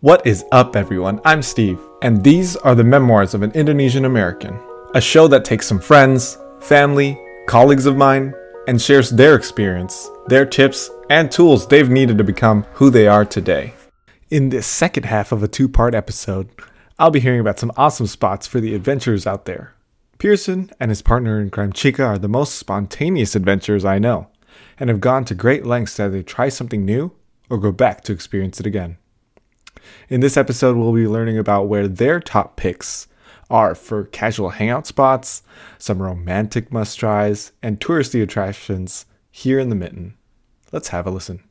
What is up, everyone? I'm Steve, and these are the memoirs of an Indonesian American, a show that takes some friends, family, colleagues of mine, and shares their experience, their tips, and tools they've needed to become who they are today. In this second half of a two part episode, I'll be hearing about some awesome spots for the adventurers out there. Pearson and his partner in crime, Chica, are the most spontaneous adventurers I know, and have gone to great lengths to either try something new or go back to experience it again. In this episode, we'll be learning about where their top picks are for casual hangout spots, some romantic must tries, and touristy attractions here in the Mitten. Let's have a listen.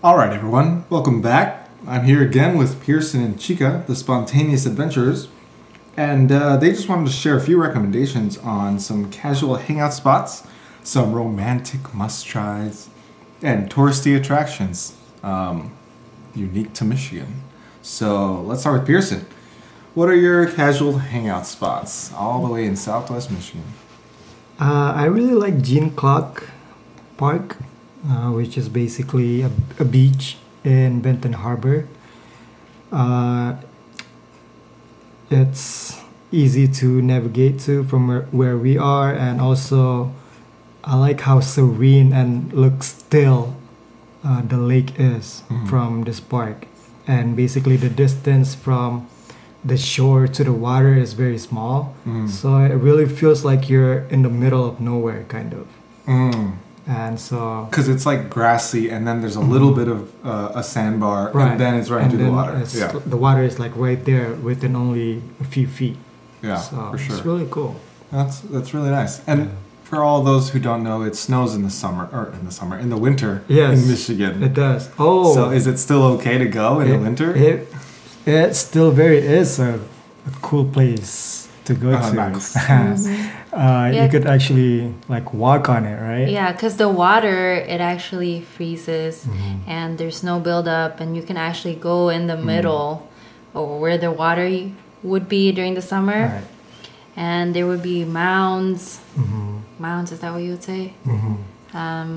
All right, everyone, welcome back. I'm here again with Pearson and Chica, the spontaneous adventurers, and uh, they just wanted to share a few recommendations on some casual hangout spots, some romantic must tries, and touristy attractions um, unique to Michigan. So let's start with Pearson. What are your casual hangout spots all the way in Southwest Michigan? Uh, I really like Jean Klock Park, uh, which is basically a, a beach in Benton Harbor. Uh, it's easy to navigate to from where, where we are, and also I like how serene and look still uh, the lake is Mhm. from this park. And basically, the distance from the shore to the water is very small. Mm. So it really feels like you're in the middle of nowhere, kind of. Mm. And so Because it's like grassy, and then there's a little bit of uh, a sandbar, and then it's right And into the water. Yeah, The water is like right there within only a few feet. yeah, so for sure. It's really cool. That's that's really nice. And for all those who don't know, it snows in the summer, or in the summer, in the winter Yes, in Michigan. It does. Oh, So is it still okay to go in the winter? It, it still very is a, a cool place to go Oh, to. nice. uh, Yeah. You could actually like walk on it, right? Yeah, because the water it actually freezes Mm-hmm. and there's no buildup, and you can actually go in the Mm. middle or where the water would be during the summer, Right. and there would be mounds. Mhm. Mounds is that what you would say? Mhm. Um,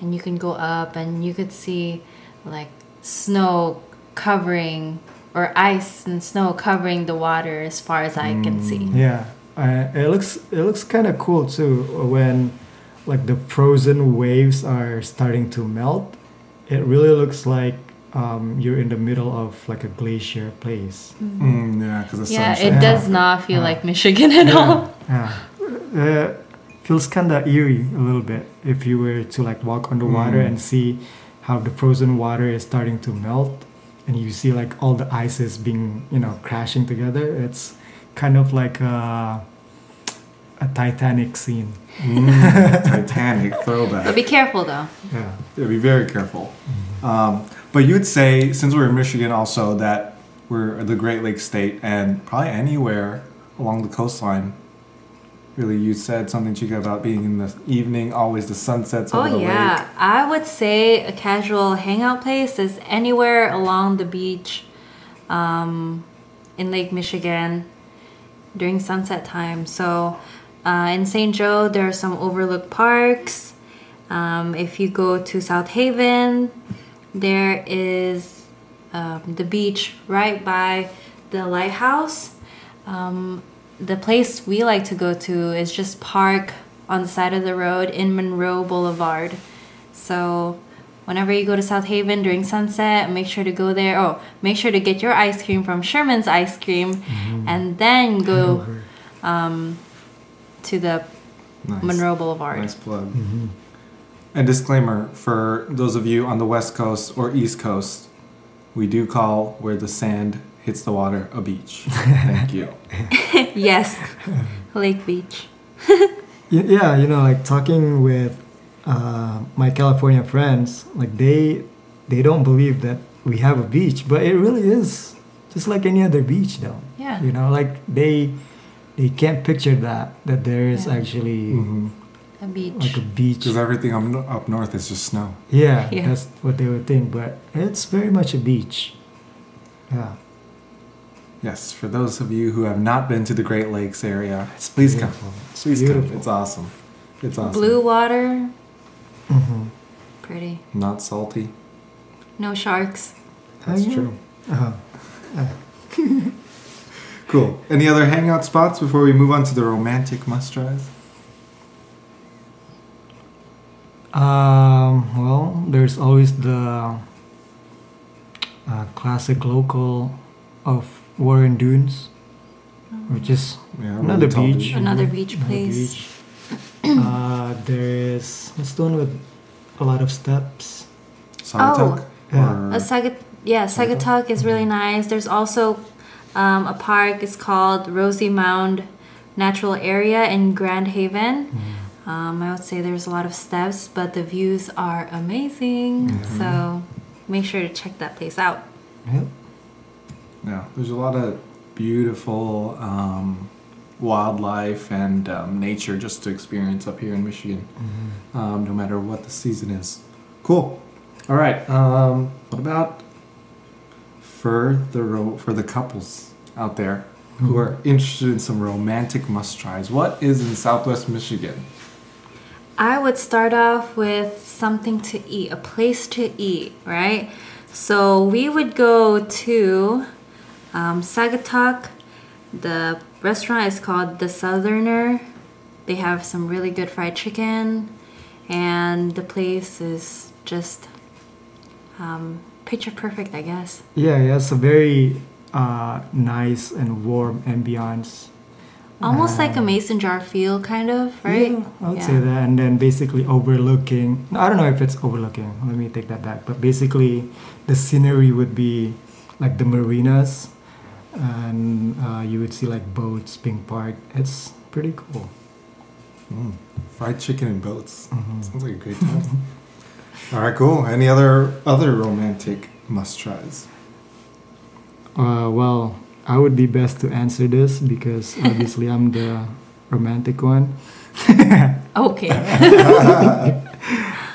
and you can go up and you could see like snow covering or ice and snow covering the water as far as I can see. Yeah, uh, it looks it looks kind of cool too when like the frozen waves are starting to melt. It really looks like um, you're in the middle of like a glacier place. Mm, yeah, because the Yeah, sunshine. it does not feel like Michigan at all. Yeah, uh, feels kind of eerie a little bit if you were to like walk on the water Mm. and see how the frozen water is starting to melt, and you see like all the ices being you know crashing together. It's kind of like a, a Titanic scene. Mm, Titanic throwback. But be careful though. Yeah. Yeah, be very careful. Um, but you'd say, since we're in Michigan, also that we're the Great Lakes state, and probably anywhere along the coastline. Really, you said something, Chica, about being in the evening, always the sunsets over Oh the yeah, lake. I would say a casual hangout place is anywhere along the beach, um, in Lake Michigan, during sunset time. So, uh, in St. Joe, there are some overlook parks. Um, if you go to South Haven, there is um, the beach right by the lighthouse. Um, the place we like to go to is just park on the side of the road in Monroe Boulevard. So whenever you go to South Haven during sunset, make sure to go there. Oh, make sure to get your ice cream from Sherman's Ice Cream, and then go um, to the Nice. Monroe Boulevard. Nice plug. And disclaimer for those of you on the West Coast or East Coast, we do call where the sand hits the water a beach. Thank you. yes, Lake Beach. Yeah you know like talking with uh, my california friends like they they don't believe that we have a beach but it really is just like any other beach though Yeah. you know like they they can't picture that that there is Yeah. actually A beach. like a beach Because everything up, up north is just snow. yeah, Yeah. that's what they would think but it's very much a beach yeah Yes, for those of you who have not been to the Great Lakes area, please come. Beautiful. Please come. It's awesome. It's awesome. Blue water, Mm-hmm. pretty. Not salty. No sharks. That's Oh, yeah. true. Uh-huh. Cool. Any other hangout spots before we move on to the romantic must tries? Um, well, there's always the uh, classic local of Warren Dunes, which is Yeah, Another really tall beach. Another beach another place. beach. uh, there is what's the one with a lot of steps? Oh, Yeah. A Sagat, yeah, Saugatuck is really nice. There's also um, a park. is called Rosy Mound Natural Area in Grand Haven. Um, I would say there's a lot of steps, but the views are amazing. So make sure to check that place out. Yep. Yeah, there's a lot of beautiful um, wildlife and um, nature just to experience up here in Michigan, um, no matter what the season is. Cool. All right. Um, what about for the for the couples out there who are interested in some romantic must tries? What is in Southwest Michigan? I would start off with something to eat, a place to eat, right? So we would go to um, Saugatuck. The restaurant is called The Southerner. They have some really good fried chicken, and the place is just um, picture perfect, I guess. Yeah, yeah, it's a very uh, nice and warm ambiance. Almost like a Um, mason jar feel, kind of, right? Yeah, I would Yeah. say that, and then basically overlooking, I don't know if it's overlooking. Let me take that back. But basically, the scenery would be like the marinas, and uh, you would see like boats being parked. It's pretty cool. Mm, fried chicken and boats. Mhm. Sounds like a great time. All right, cool. Any other other romantic must tries? Uh, well, I would be best to answer this because obviously I'm the romantic one. Okay.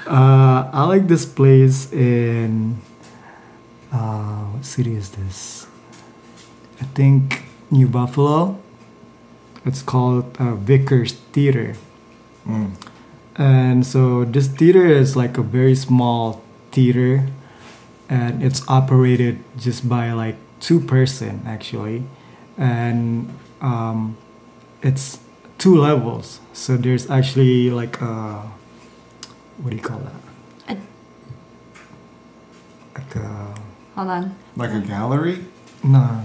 Uh, I like this place in uh, what city is this? I think New Buffalo. It's called uh, Vickers Theater, Mm. And so this theater is like a very small theater, and it's operated just by like two person actually, and um, it's two levels. So there's actually like a what do you call that? A- like a Hold on. Like a gallery? no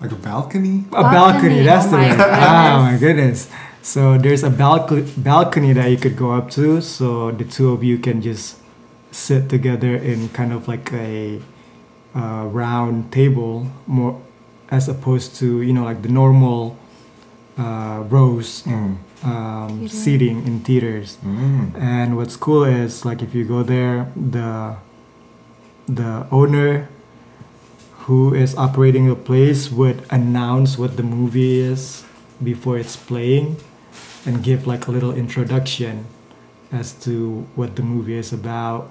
Like a balcony? a balcony. Balcony, That's oh the my word. Ah, my goodness. Goodness. So there's a balcony balcony that you could go up to. So the two of you can just sit together in kind of like a uh, round table, more as opposed to you know like the normal uh, rows Mm. um, seating in theaters. Mm. And what's cool is like if you go there, the the owner who is operating the place would announce what the movie is before it's playing and give like a little introduction as to what the movie is about.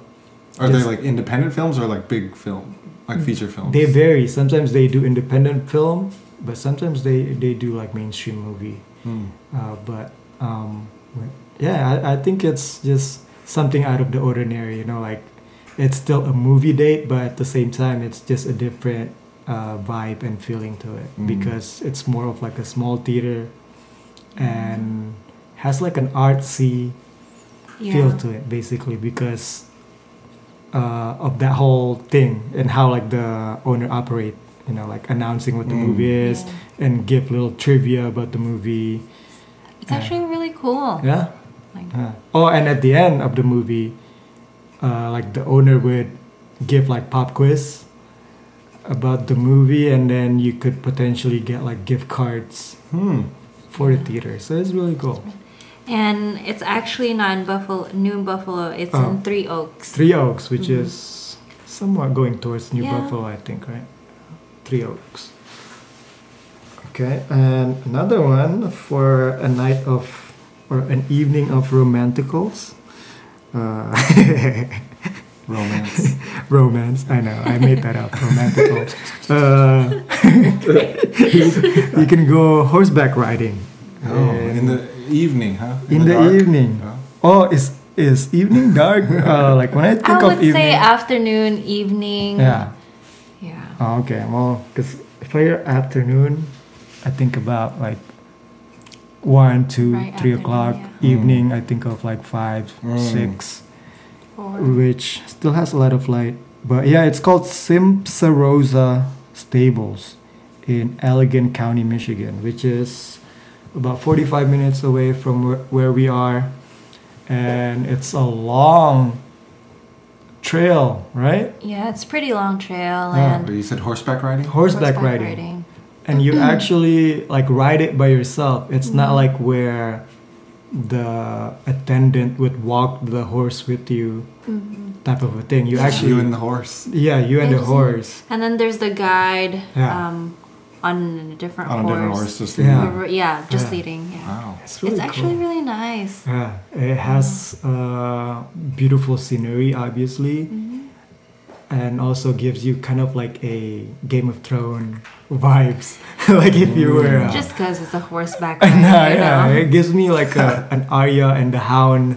Are they like independent films or like big film, like feature films? They vary. Sometimes they do independent film, but sometimes they, they do like mainstream movie. Mm. Uh, but um, yeah, I, I think it's just something out of the ordinary. You know, like it's still a movie date, but at the same time, it's just a different uh, vibe and feeling to it Mm. because it's more of like a small theater and has like an artsy feel to it, basically, because uh, of that whole thing and how like the owner operate. You know, like announcing what the Mm. movie is Yeah. and give little trivia about the movie. It's actually really cool. Yeah. Like, Uh, oh, and at the end of the movie, uh, like the owner would give like pop quiz about the movie, and then you could potentially get like gift cards Hmm. for the theater. So it's really cool. And it's actually not in Buffalo, New Buffalo. It's Oh. in Three Oaks. Three Oaks, which Mhm. is somewhat going towards New Yeah. Buffalo, I think, right? Three Oaks. Okay, and another one for a night of or an evening of romanticals. Uh, romance. romance. I know, I made that up. Romantical. Uh, you can go horseback riding. Oh, And in the evening, huh? in the, dark? evening. Oh. Oh, is is evening dark? uh, like when I think I of would say afternoon, evening. yeah. Yeah. Oh, okay. Well, because if I hear afternoon, I think about like one, two, Right, three o'clock. yeah. Evening, I think of like five, Mm. six, Or, which still has a lot of light. But yeah, it's called Simpsarosa Stables in Allegan County, Michigan, which is about 45 minutes away from where, where we are. And it's a long trail, right? yeah, it's pretty long trail Yeah. and But you said horseback riding? Horseback, riding. and you actually like ride it by yourself it's not like where the attendant would walk the horse with you Mhm. type of a thing you Yeah. actually you and the horse. yeah you and the horse And then there's the guide Yeah. um, on a different On a horse. different horse, just Yeah. leading. Or- yeah, just Yeah. leading. Yeah. Wow. it's really it's actually really nice. yeah it has uh, beautiful scenery obviously Mhm. and also gives you kind of like a game of thrones vibes like if you were uh, Just because it's a horseback yeah, ride, you yeah, know? it gives me like a, an Arya and the Hound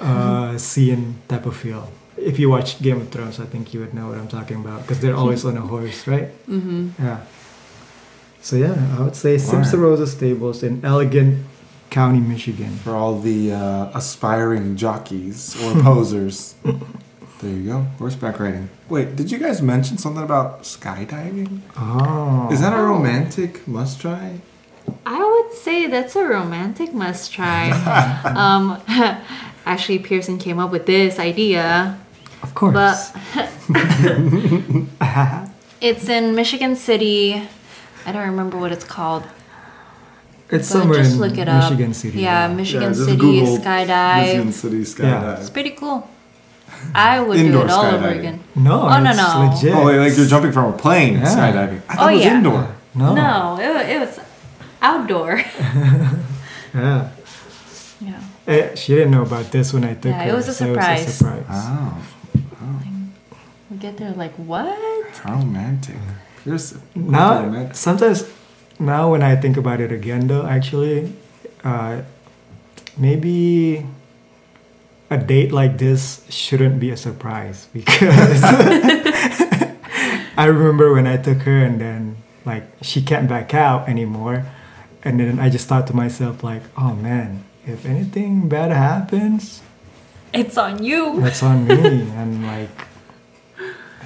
uh, scene type of feel. If you watch Game of Thrones, I think you would know what I'm talking about because they're always on a horse, right? hmm Yeah. So yeah, I would say Right. Simpsarosa Stables in Allegan County, Michigan. For all the uh, aspiring jockeys or posers. there you go. Horseback riding. Wait, did you guys mention something about skydiving? Oh. Is that a romantic must try? I would say that's a romantic must try. um, actually, Pearson came up with this idea, Of course. but it's in Michigan City. I don't remember what it's called. it's but somewhere just in look it up. Michigan City. Yeah, Michigan just City Google skydive. Michigan City Yeah. skydive. It's pretty cool. I would Indoor do it all over again. No, Oh, no, it's no. legit. Oh, like you're jumping from a plane Yeah. skydiving. I thought Oh, it was yeah. indoor. No. No, it, it was outdoor. Yeah. yeah. Eh, she didn't know about this when I took Yeah, her. it was a so surprise. surprise. Oh, We get there like, what? how romantic. Here's now romantic. sometimes now when i think about it again though actually uh, maybe a date like this shouldn't be a surprise because i remember when i took her and then like she can't back out anymore and then i just thought to myself like oh man if anything bad happens It's on you. that's on me and like it's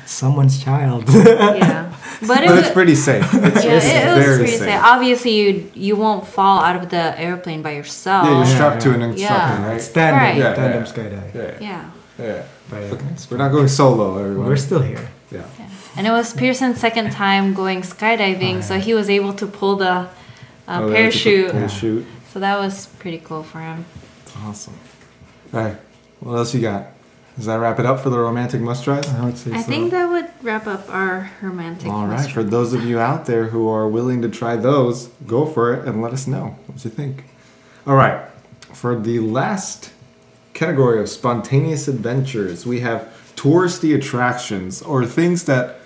someone's child yeah. But, it But was, it's pretty safe. It's, yeah, it's it, it was very pretty safe. safe. Obviously, you you won't fall out of the airplane by yourself. Yeah, you're Yeah, strapped to an instructor, Yeah. right? Tandem, Right. Yeah, tandem yeah. skydive. Yeah, Yeah. yeah. But, Okay, We're not going solo, everyone. We're still here. yeah. yeah. And it was Pearson's second time going skydiving, Oh, so he was able to pull the uh, Oh, they had to put parachute. Parachute. So that was pretty cool for him. Awesome. All right. What else you got? Does that wrap it up for the romantic must tries? I would say I so. think that would wrap up our romantic. All right. mystery. For those of you out there who are willing to try those, go for it and let us know what you think. All right. For the last category of spontaneous adventures, we have touristy attractions or things that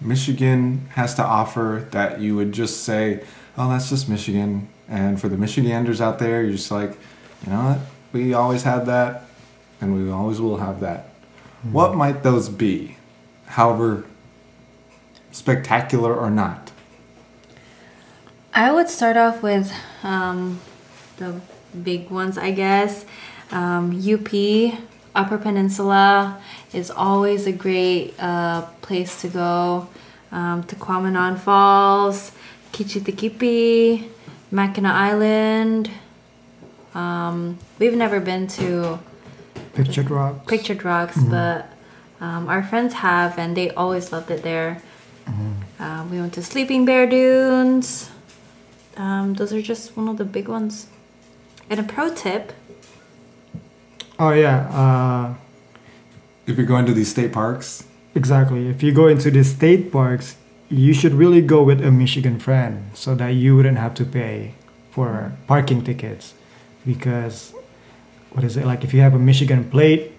Michigan has to offer that you would just say, oh, that's just Michigan. And for the Michiganders out there, you're just like, you know what? We always had that and we always will have that. What might those be? However, spectacular or not. I would start off with um, the big ones, I guess. Um, UP, Upper Peninsula, is always a great uh, place to go. Um, Tahquamenon Falls, Kitch-iti-kipi, Mackinac Island. Um, we've never been to Pictured Rock. Pictured Rocks, but um, our friends have, and they always loved it there. Um, we went to Sleeping Bear Dunes. Um, those are just one of the big ones. And a pro tip Oh yeah, uh, If you're going to these state parks, exactly. If you go into the state parks, you should really go with a Michigan friend so that you wouldn't have to pay for parking tickets. Because what is it like? If you have a Michigan plate,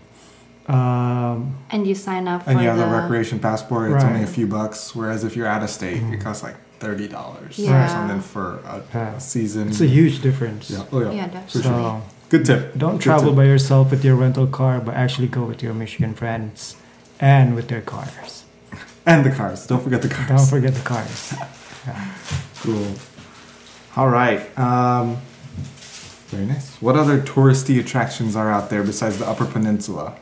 Um, And you sign up for And you have the the recreation passport. It's only a few bucks. Whereas if you're out of state, it costs like thirty dollars Yeah. or something for a, Yeah. a season. it's a huge difference. yeah. Oh yeah. Yeah, For definitely. sure. So Good tip. don't Good travel tip. by yourself with your rental car, but actually go with your Michigan friends and with their cars. And the cars. Don't forget the cars. Don't forget the cars. Cool. All right. Um, very nice. What other touristy attractions are out there besides the Upper Peninsula?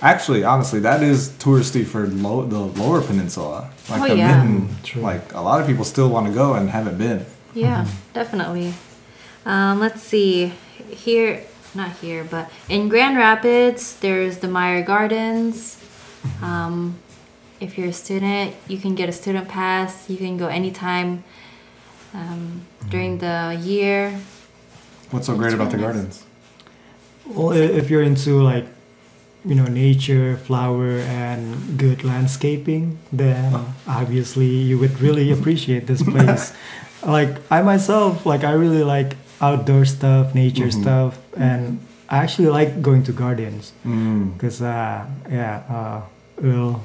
Actually, honestly, that is touristy for low, the Lower Peninsula. Like Oh, the yeah. Mitten. True. Like a lot of people still want to go and haven't been. Yeah, Mm-hmm. definitely. Um, let's see. Here, not here, but in Grand Rapids, there's the Meijer Gardens. Mm-hmm. Um, if you're a student, you can get a student pass. You can go anytime um, during the year. What's so great about the gardens? Well, if you're into like, you know, nature, flower, and good landscaping, then obviously you would really appreciate this place. like I myself, like I really like outdoor stuff, nature Mhm. stuff, and I actually like going to gardens Mm. because, uh, yeah, uh, little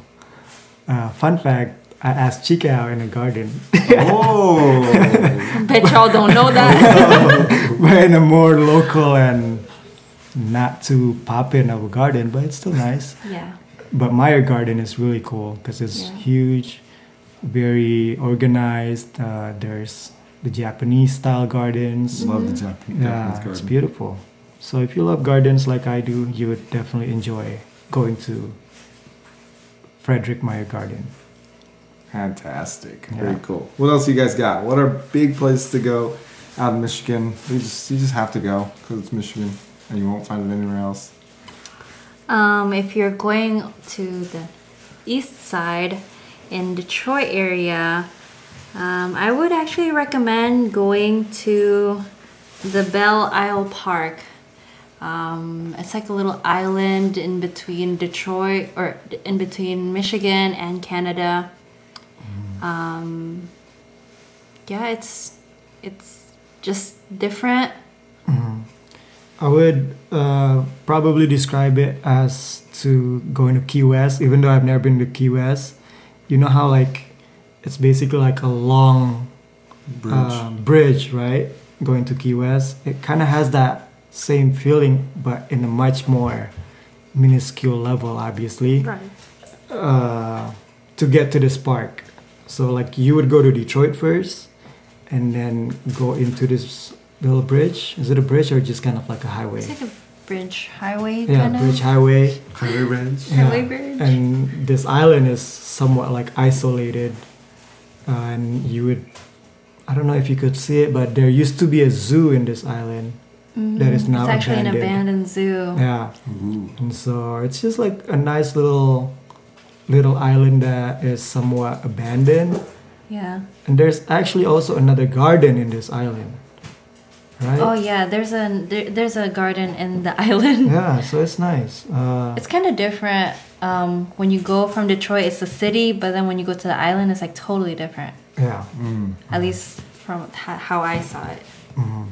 uh, fun fact. I asked Chica out in a garden, Oh. Bet y'all don't know that. but in a more local and not too poppin' of a garden, but it's still nice. yeah. But Meijer Garden is really cool because it's Yeah. huge, very organized. Uh, there's the Japanese style gardens. Love the Japanese, Yeah, Japanese it's beautiful. So if you love gardens like I do, you would definitely enjoy going to Frederik Meijer Garden. Fantastic. Yeah. Very cool. What else you guys got? What are big places to go out in Michigan? You just you just have to go because it's Michigan and you won't find it anywhere else. Um, if you're going to the east side in Detroit area, um, I would actually recommend going to the Belle Isle Park. Um, it's like a little island in between Detroit or in between Michigan and Canada. Um, yeah, it's it's just different. I would uh, probably describe it as to going to Key West, even though I've never been to Key West. You know how like it's basically like a long Bridge. uh, bridge, right? Going to Key West. It kind of has that same feeling, but in a much more minuscule level, obviously, Right. uh, to get to this park. So, like, you would go to Detroit first and then go into this little bridge. Is it a bridge or just kind of like a highway? It's like a bridge highway yeah, kind of. bridge highway. Highway Bridge. Highway bridge. And this island is somewhat like isolated. Uh, and you would, I don't know if you could see it, but there used to be a zoo in this island. that is now It's actually an abandoned. abandoned zoo. Yeah. Ooh. And so it's just like a nice little little island that is somewhat abandoned. Yeah. And there's actually also another garden in this island. Right? Oh yeah, there's a there, there's a garden in the island. Yeah, so it's nice. Uh, It's kind of different. Um, when you go from Detroit, it's a city, but then when you go to the island, it's like totally different. yeah. Mm. At least from how I saw it. Mhm.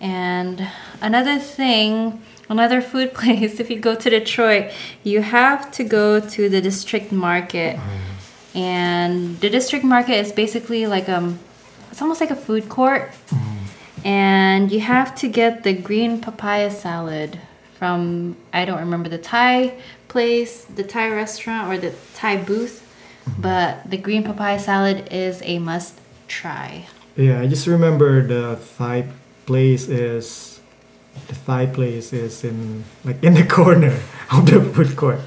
And another thing, another food place, if you go to Detroit, you have to go to the district market. Mm. And the district market is basically like um it's almost like a food court. Mm. And you have to get the green papaya salad from I don't remember the Thai place, the Thai restaurant or the Thai booth, mm-hmm. but the green papaya salad is a must try. Yeah, I just remember the Thai place is the Thai place is in like in the corner of the food court.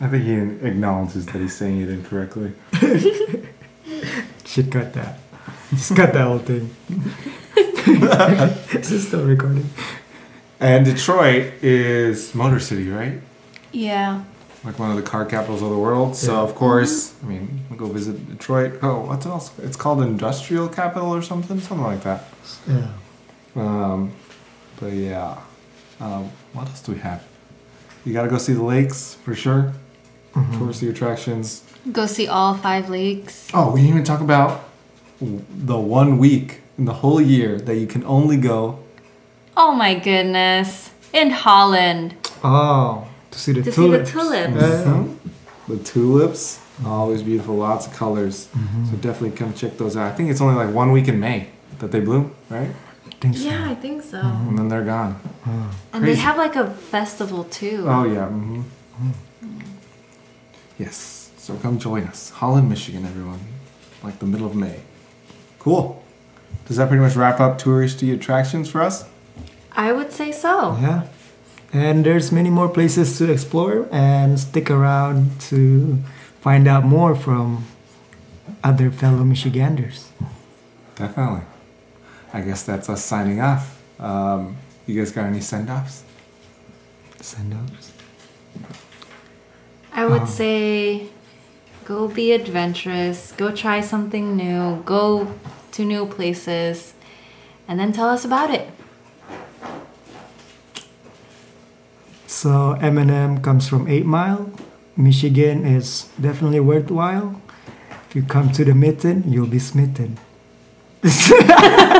I think he acknowledges that he's saying it incorrectly. Should cut that. Just cut that whole thing. Is this still recording? And Detroit is Motor City, right? Yeah. Like one of the car capitals of the world. So Yeah. of course, I mean, we'll go visit Detroit. Oh, what's else? It's called industrial capital or something, something like that. Yeah. Um, but yeah, um, what else do we have? You gotta go see the lakes for sure. Mm-hmm. Touristy attractions. Go see all five lakes. Oh, we didn't even talk about the one week in the whole year that you can only go. Oh my goodness. In Holland. Oh, to see the tulips. To see the tulips. tulips. Yeah. Mhm. The tulips, always beautiful, lots of colors. Mm-hmm. So definitely come check those out. I think it's only like one week in May that they bloom, right? I think so. Yeah, I think so. And then they're gone. Oh. And they have like a festival too. Oh yeah. hmm Yes. So come join us, Holland, Michigan, everyone. Like the middle of May. Cool. Does that pretty much wrap up touristy attractions for us? I would say so. Yeah. And there's many more places to explore and stick around to find out more from other fellow Michiganders. Definitely. I guess that's us signing off. Um, you guys got any send offs? Send offs? I would Um, say go be adventurous, go try something new, go to new places, and then tell us about it. So Eminem comes from Eight Mile. Michigan is definitely worthwhile. If you come to the mitten, you'll be smitten.